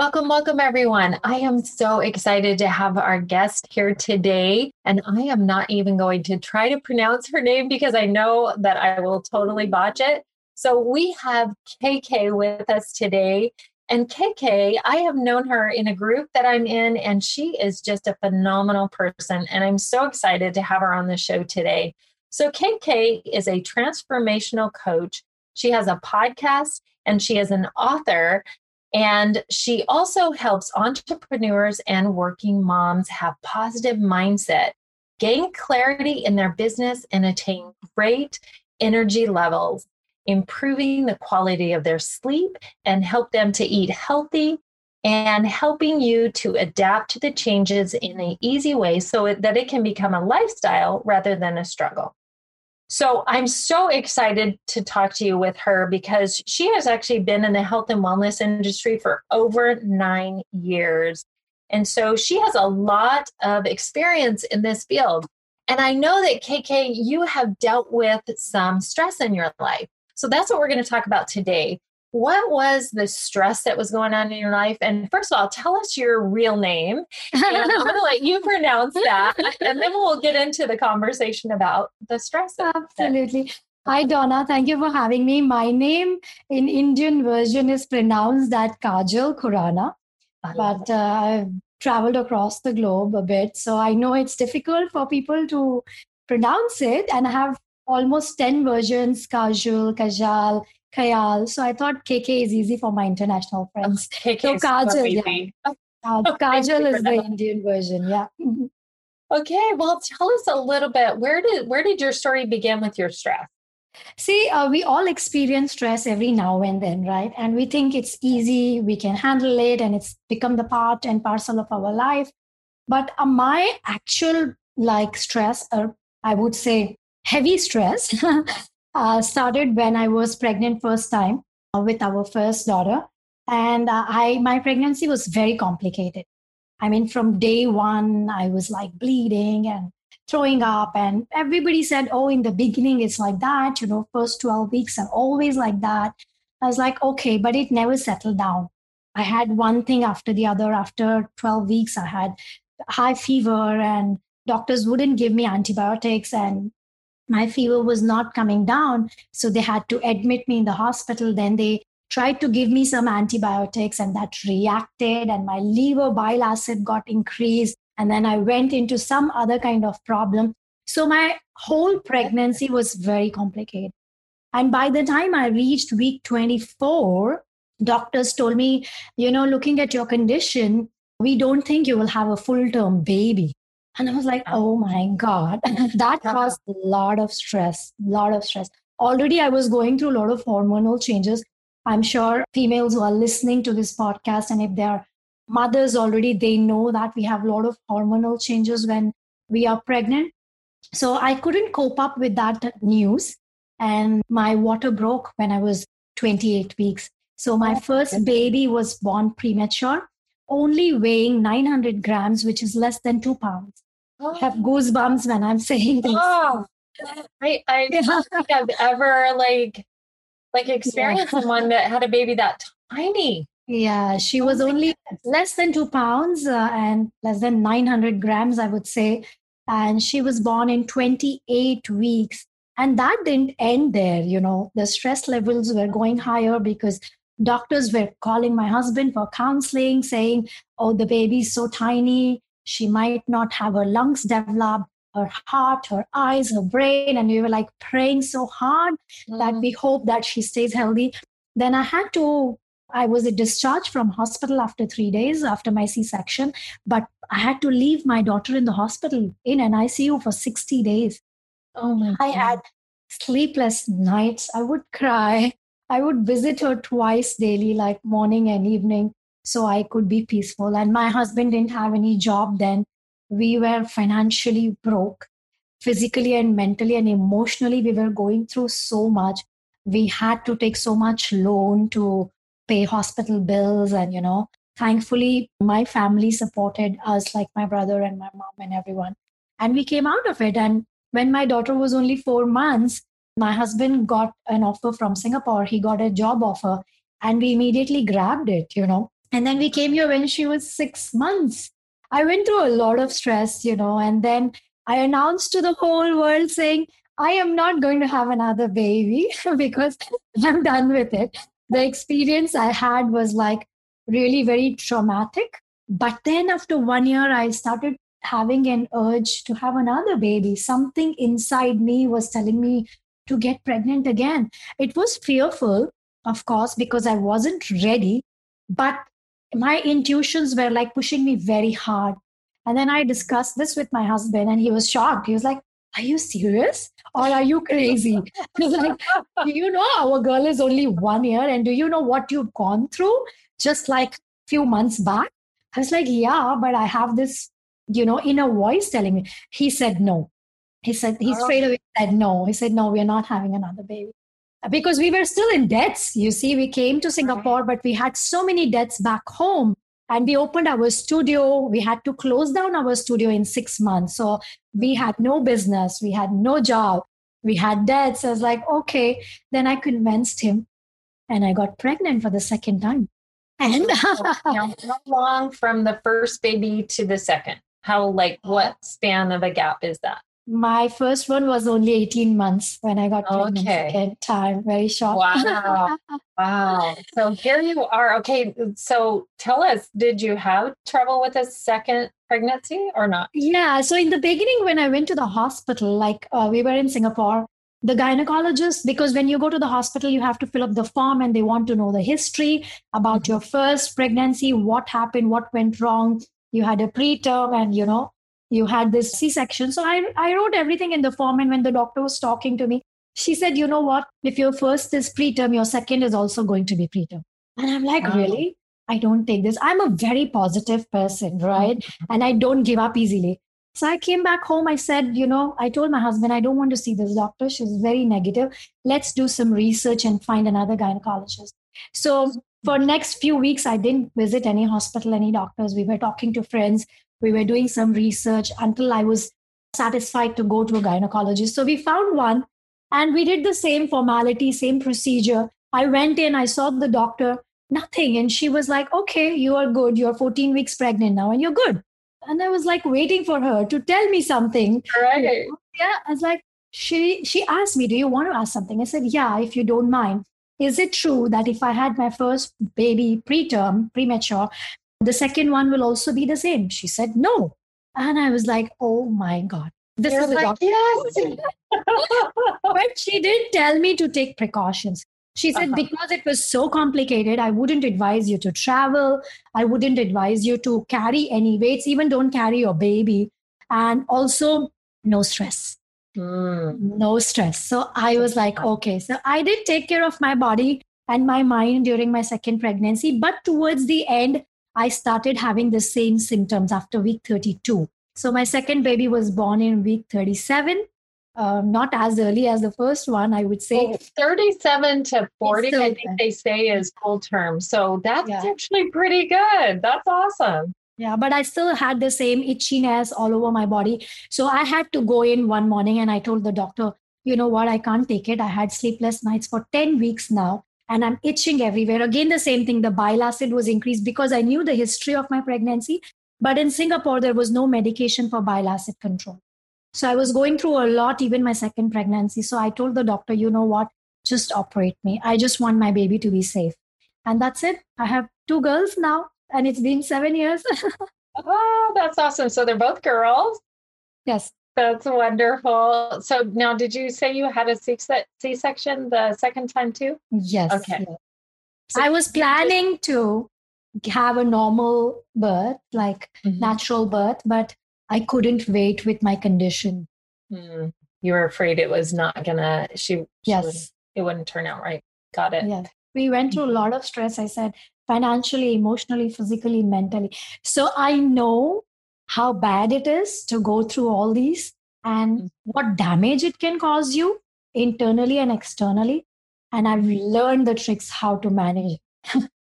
Welcome, welcome, everyone. I am so excited to have our guest here today. And I am not even going to try to pronounce her name because I know that I will totally botch it. So we have KK with us today. And KK, I have known her in a group that I'm in, and she is just a phenomenal person. And I'm so excited to have her on the show today. So, KK is a transformational coach. She has a podcast and she is an author. And she also helps entrepreneurs and working moms have positive mindset, gain clarity in their business, and attain great energy levels improving the quality of their sleep and help them to eat healthy and helping you to adapt to the changes in an easy way so that it can become a lifestyle rather than a struggle. So I'm so excited to talk to you with her because she has actually been in the health and wellness industry for over nine years. And so she has a lot of experience in this field. And I know that KK, you have dealt with some stress in your life. So that's what we're going to talk about today. What was the stress that was going on in your life? And first of all, tell us your real name. And I'm going to let you pronounce that. And then we'll get into the conversation about the stress. Absolutely. Hi, Donna. Thank you for having me. My name in Indian version is pronounced that Kajal Khurana, but uh, I've traveled across the globe a bit. So I know it's difficult for people to pronounce it. And I have almost 10 versions Kajal, Kajal, Kayal. So I thought KK is easy for my international friends. Oh, so Kajal, yeah. Uh, Kajal is the Indian version, yeah. okay, well, tell us a little bit. Where did where did your story begin with your stress? See, uh, we all experience stress every now and then, right? And we think it's easy, we can handle it, and it's become the part and parcel of our life. But uh, my actual like stress, or I would say heavy stress uh, started when I was pregnant first time uh, with our first daughter. And uh, I, my pregnancy was very complicated. I mean, from day one, I was like bleeding and throwing up. And everybody said, oh, in the beginning, it's like that, you know, first 12 weeks are always like that. I was like, okay, but it never settled down. I had one thing after the other. After 12 weeks, I had high fever, and doctors wouldn't give me antibiotics. And my fever was not coming down. So they had to admit me in the hospital. Then they tried to give me some antibiotics, and that reacted, and my liver bile acid got increased. And then I went into some other kind of problem. So my whole pregnancy was very complicated. And by the time I reached week 24, doctors told me, you know, looking at your condition, we don't think you will have a full term baby. And I was like, oh my God, that caused a lot of stress, a lot of stress. Already I was going through a lot of hormonal changes. I'm sure females who are listening to this podcast, and if they're mothers already, they know that we have a lot of hormonal changes when we are pregnant. So I couldn't cope up with that news. And my water broke when I was 28 weeks. So my oh, first baby was born premature only weighing 900 grams, which is less than two pounds. Oh. I have goosebumps when I'm saying this. Oh, I, I yeah. have ever like like experienced yeah. someone that had a baby that tiny. Yeah, she was oh only less than two pounds uh, and less than 900 grams, I would say. And she was born in 28 weeks. And that didn't end there. You know, the stress levels were going higher because Doctors were calling my husband for counseling, saying, Oh, the baby's so tiny. She might not have her lungs developed, her heart, her eyes, her brain. And we were like praying so hard mm. that we hope that she stays healthy. Then I had to I was discharged from hospital after three days after my C-section, but I had to leave my daughter in the hospital in an ICU for 60 days. Oh my! I had sleepless nights. I would cry. I would visit her twice daily, like morning and evening, so I could be peaceful. And my husband didn't have any job then. We were financially broke, physically and mentally and emotionally. We were going through so much. We had to take so much loan to pay hospital bills and you know thankfully my family supported us like my brother and my mom and everyone and we came out of it and when my daughter was only 4 months my husband got an offer from singapore he got a job offer and we immediately grabbed it you know and then we came here when she was 6 months i went through a lot of stress you know and then i announced to the whole world saying I am not going to have another baby because I'm done with it the experience I had was like really very traumatic. But then after one year, I started having an urge to have another baby. Something inside me was telling me to get pregnant again. It was fearful, of course, because I wasn't ready, but my intuitions were like pushing me very hard. And then I discussed this with my husband, and he was shocked. He was like, are you serious or are you crazy? like, do you know our girl is only one year and do you know what you've gone through just like few months back? I was like, yeah, but I have this, you know, inner voice telling me. He said no. He said, he oh. straight away said no. He said, no, we're not having another baby. Because we were still in debts. You see, we came to Singapore, but we had so many debts back home. And we opened our studio. We had to close down our studio in six months. So we had no business. We had no job. We had debts. I was like okay. Then i convinced him and i got pregnant for the second time. And how long from the first baby to the second? How like what span of a gap is that my first one was only 18 months when I got pregnant okay. second time. Very short. Wow. wow. So here you are. Okay. So tell us, did you have trouble with a second pregnancy or not? Yeah. So in the beginning, when I went to the hospital, like uh, we were in Singapore, the gynecologist, because when you go to the hospital, you have to fill up the form and they want to know the history about mm-hmm. your first pregnancy, what happened, what went wrong. You had a preterm and, you know, you had this c-section. So I, I wrote everything in the form and when the doctor was talking to me she said you know what? If your first is preterm your second is also going to be preterm. And i'm like wow. really? I don't take this. I'm a very positive person right? Mm-hmm. and i don't give up easily. So i came back home. I said you know i told my husband i don't want to see this doctor. She's very negative. Let's do some research and find another gynecologist. So for next few weeks i didn't visit any hospital any doctors. We were talking to friends we were doing some research until I was satisfied to go to a gynecologist. So we found one and we did the same formality, same procedure. I went in, I saw the doctor, nothing. And she was like, okay, you are good. You're 14 weeks pregnant now and you're good. And I was like waiting for her to tell me something. Right. Yeah. I was like, she she asked me, Do you want to ask something? I said, Yeah, if you don't mind. Is it true that if I had my first baby preterm, premature, the second one will also be the same. She said, no. And I was like, oh my God. This You're is like, yes. but she did tell me to take precautions. She said, uh-huh. because it was so complicated, I wouldn't advise you to travel. I wouldn't advise you to carry any weights, even don't carry your baby. And also, no stress. Mm. No stress. So I was like, okay. So I did take care of my body and my mind during my second pregnancy. But towards the end, I started having the same symptoms after week 32. So my second baby was born in week 37. Um, not as early as the first one, I would say. Well, 37 to 40, I think they say is full term. So that's yeah. actually pretty good. That's awesome. Yeah, but I still had the same itchiness all over my body. So I had to go in one morning and I told the doctor, you know what, I can't take it. I had sleepless nights for 10 weeks now and I'm itching everywhere. Again, the same thing. The bile acid was increased because I knew the history of my pregnancy. But in Singapore, there was no medication for bile acid control. So I was going through a lot, even my second pregnancy. So I told the doctor, you know what? Just operate me. I just want my baby to be safe. And that's it. I have two girls now, and it's been seven years. oh, that's awesome. So they're both girls. Yes. That's wonderful. So now, did you say you had a C section the second time too? Yes. Okay. So I was planning to have a normal birth, like mm-hmm. natural birth, but I couldn't wait with my condition. Mm. You were afraid it was not gonna. She. she yes. Would, it wouldn't turn out right. Got it. Yeah. We went through a mm-hmm. lot of stress. I said financially, emotionally, physically, mentally. So I know how bad it is to go through all these and mm-hmm. what damage it can cause you internally and externally. And I've learned the tricks how to manage it.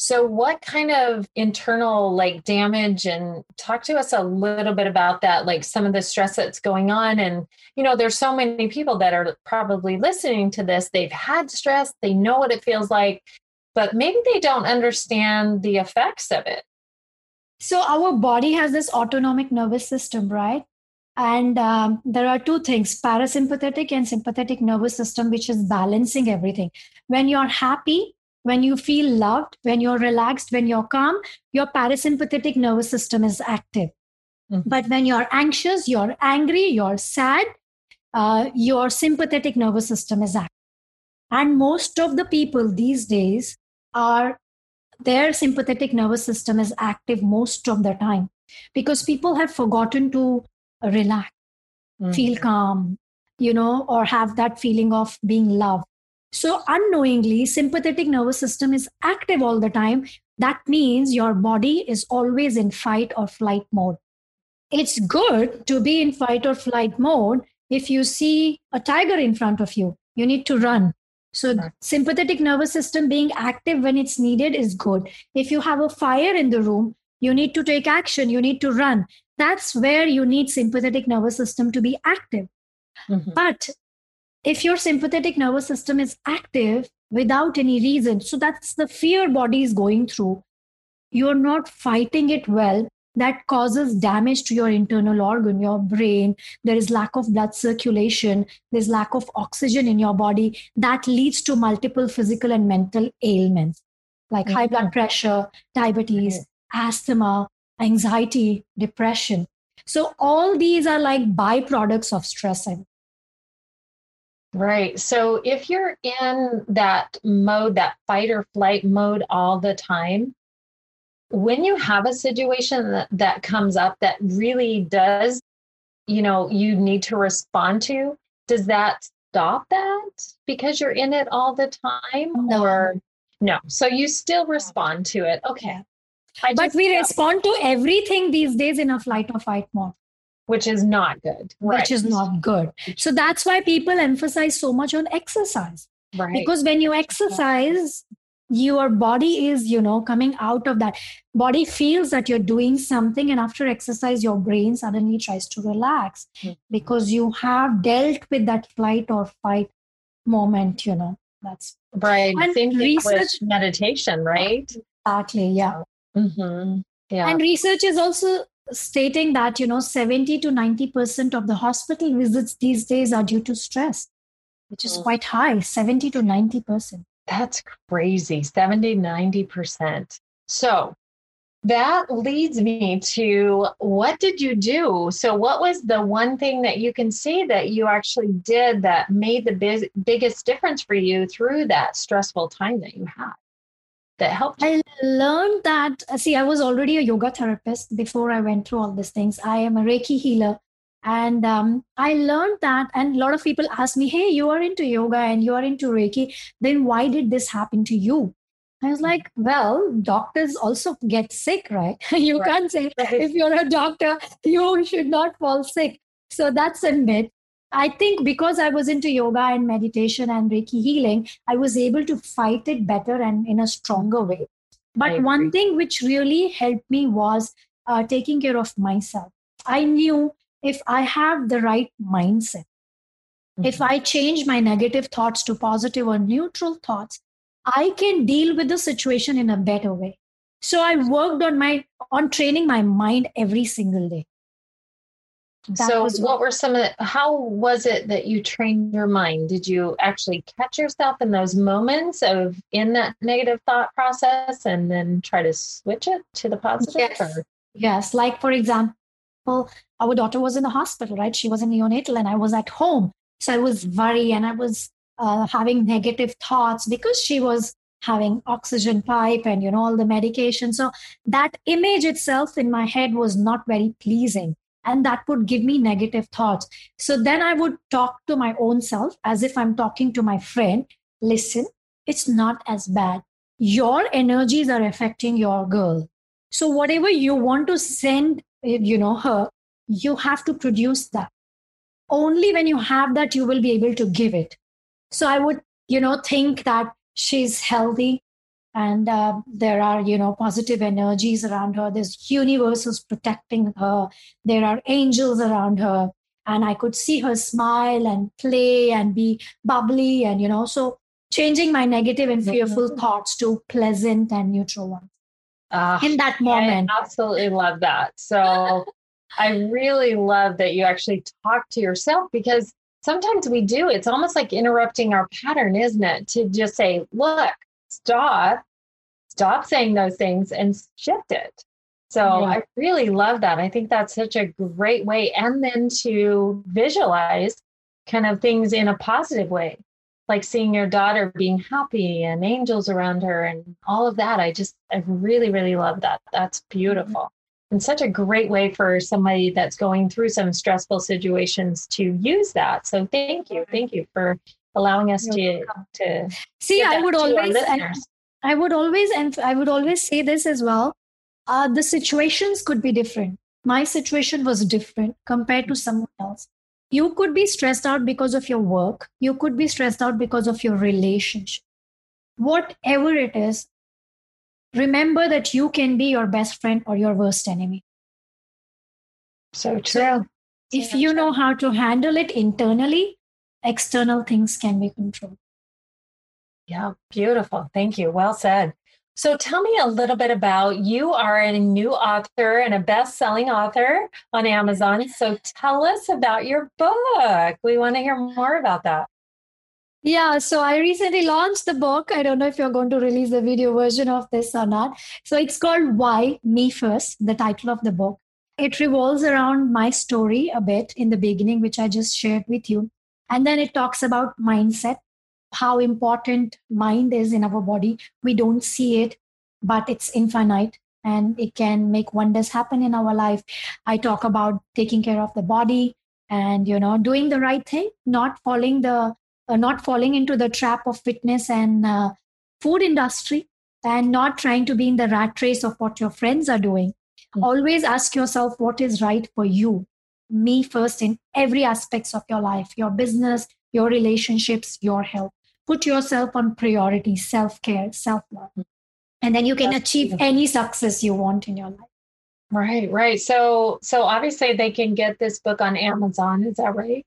So, what kind of internal like damage and talk to us a little bit about that, like some of the stress that's going on? And, you know, there's so many people that are probably listening to this. They've had stress, they know what it feels like, but maybe they don't understand the effects of it. So, our body has this autonomic nervous system, right? And um, there are two things parasympathetic and sympathetic nervous system, which is balancing everything. When you're happy, when you feel loved, when you're relaxed, when you're calm, your parasympathetic nervous system is active. Mm-hmm. But when you're anxious, you're angry, you're sad, uh, your sympathetic nervous system is active. And most of the people these days are, their sympathetic nervous system is active most of the time because people have forgotten to relax, mm-hmm. feel calm, you know, or have that feeling of being loved. So, unknowingly, sympathetic nervous system is active all the time. That means your body is always in fight or flight mode. It's good to be in fight or flight mode if you see a tiger in front of you. You need to run. So, sympathetic nervous system being active when it's needed is good. If you have a fire in the room, you need to take action, you need to run. That's where you need sympathetic nervous system to be active. Mm-hmm. But if your sympathetic nervous system is active without any reason, so that's the fear body is going through, you're not fighting it well. That causes damage to your internal organ, your brain. There is lack of blood circulation. There's lack of oxygen in your body. That leads to multiple physical and mental ailments like mm-hmm. high blood mm-hmm. pressure, diabetes, mm-hmm. asthma, anxiety, depression. So, all these are like byproducts of stress, Right. So if you're in that mode, that fight or flight mode all the time, when you have a situation that, that comes up that really does, you know, you need to respond to, does that stop that because you're in it all the time? No. Or no. So you still respond to it. Okay. I but we respond to everything these days in a flight or fight mode which is not good. Right. Which is not good. So that's why people emphasize so much on exercise. Right. Because when you exercise, your body is, you know, coming out of that. Body feels that you're doing something, and after exercise, your brain suddenly tries to relax mm-hmm. because you have dealt with that flight or fight moment, you know. That's right. And Same research meditation, right? Exactly. Yeah. Mm-hmm. Yeah. And research is also stating that you know 70 to 90 percent of the hospital visits these days are due to stress which is mm. quite high 70 to 90 percent that's crazy 70 90 percent so that leads me to what did you do so what was the one thing that you can see that you actually did that made the biggest difference for you through that stressful time that you had that helped? I learned that, see, I was already a yoga therapist before I went through all these things. I am a Reiki healer. And um, I learned that, and a lot of people ask me, hey, you are into yoga and you are into Reiki. Then why did this happen to you? I was like, well, doctors also get sick, right? you right. can't say right. if you're a doctor, you should not fall sick. So that's a myth. I think because I was into yoga and meditation and Reiki healing, I was able to fight it better and in a stronger way. But one thing which really helped me was uh, taking care of myself. I knew if I have the right mindset, mm-hmm. if I change my negative thoughts to positive or neutral thoughts, I can deal with the situation in a better way. So I worked on my on training my mind every single day. so what, what were some of the, how was it that you trained your mind did you actually catch yourself in those moments of in that negative thought process and then try to switch it to the positive yes, or? yes. like for example our daughter was in the hospital right she was in neonatal and i was at home so i was worried and i was uh, having negative thoughts because she was having oxygen pipe and you know all the medication so that image itself in my head was not very pleasing and that would give me negative thoughts. So then I would talk to my own self as if I'm talking to my friend. Listen, it's not as bad. Your energies are affecting your girl. So whatever you want to send, you know, her, you have to produce that. Only when you have that, you will be able to give it. So I would, you know, think that she's healthy, and uh, there are you know positive energies around her. There's universe who's protecting her. There are angels around her. And i could see her smile and play and be bubbly and you know so changing my negative and fearful thoughts to pleasant and neutral ones uh, in that moment i absolutely love that so i really love that you actually talk to yourself because sometimes we do it's almost like interrupting our pattern isn't it to just say look stop stop saying those things and shift it. So yeah. I really love that. I think that's such a great way. And then to visualize kind of things in a positive way, like seeing your daughter being happy and angels around her and all of that. I just, I really, really love that. That's beautiful. Mm-hmm. And such a great way for somebody that's going through some stressful situations to use that. So thank you. Thank you for allowing us to, to see. I would always, I would always, and I would always say this as well. Uh, the situations could be different. My situation was different compared to someone else. You could be stressed out because of your work. You could be stressed out because of your relationship. Whatever it is, remember that you can be your best friend or your worst enemy. So true. if you know how to handle it internally, external things can be controlled. Yeah, beautiful. Thank you. Well said. So tell me a little bit about you are a new author and a best-selling author on Amazon. So tell us about your book. We want to hear more about that. Yeah, so I recently launched the book. I don't know if you're going to release the video version of this or not. So it's called Why Me First, the title of the book. It revolves around my story a bit in the beginning, which I just shared with you. And then it talks about mindset how important mind is in our body. We don't see it, but it's infinite and it can make wonders happen in our life. I talk about taking care of the body and you know doing the right thing, not falling the uh, not falling into the trap of fitness and uh, food industry and not trying to be in the rat race of what your friends are doing. Mm-hmm. Always ask yourself what is right for you. Me first in every aspects of your life, your business, your relationships, your health put yourself on priority self-care self-love. And then you can That's achieve beautiful. any success you want in your life. Right right. So so obviously they can get this book on amazon is that right?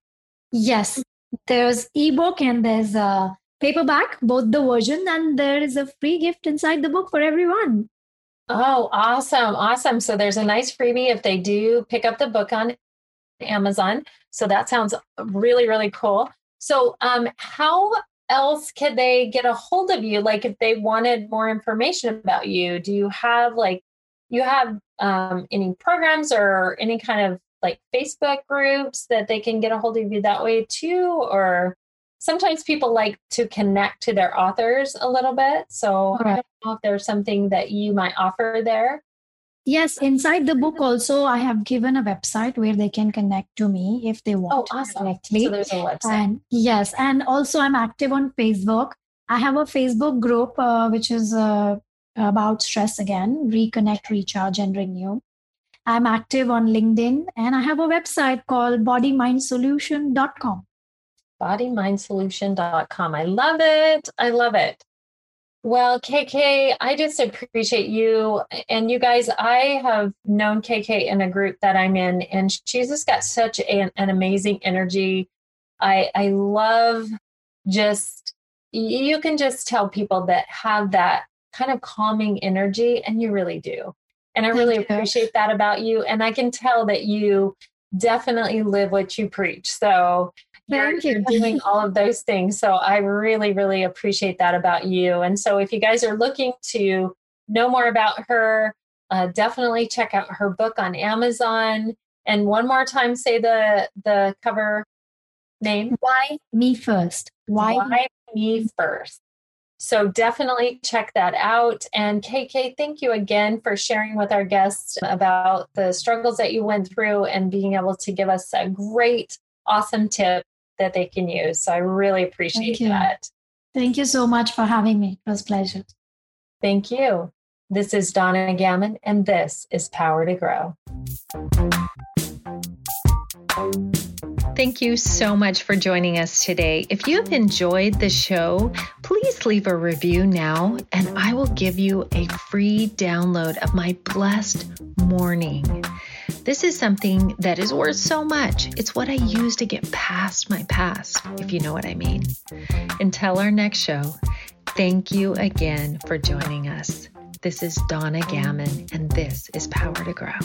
Yes. There's ebook and there's a paperback both the version and there is a free gift inside the book for everyone. Oh awesome awesome. So there's a nice freebie if they do pick up the book on amazon. So that sounds really really cool. So um how else could they get a hold of you? Like if they wanted more information about you, do you have like you have um, any programs or any kind of like Facebook groups that they can get a hold of you that way too? Or sometimes people like to connect to their authors a little bit. So right. I don't know if there's something that you might offer there. Yes, inside the book also I have given a website where they can connect to me if they want oh, awesome. directly. So there's a website. And yes, and also I'm active on Facebook. I have a Facebook group uh, which is uh, about stress again, reconnect, recharge, and renew. I'm active on LinkedIn and I have a website called bodymindsolution.com. Bodymindsolution.com. I love it. I love it. Well, KK, I just appreciate you. And you guys, I have known KK in a group that I'm in, and she's just got such an, an amazing energy. I, I love just, you can just tell people that have that kind of calming energy, and you really do. And I really appreciate that about you. And I can tell that you definitely live what you preach. So Thank you're, you. you're doing all of those things. So I really, really appreciate that about you. And so if you guys are looking to know more about her, uh, definitely check out her book on Amazon. And one more time, say the the cover name. Why me first? Why, Why me first? So definitely check that out. And KK, thank you again for sharing with our guests about the struggles that you went through and being able to give us a great, awesome tip that they can use. So I really appreciate you. that. Thank you so much for having me. It was a pleasure. Thank you. This is Donna Gammon, and this is Power to Grow. Thank you so much for joining us today. If you have enjoyed the show, please leave a review now, and I will give you a free download of my blessed morning. This is something that is worth so much. It's what I use to get past my past, if you know what I mean. Until our next show, thank you again for joining us. This is Donna Gammon, and this is Power to Grow.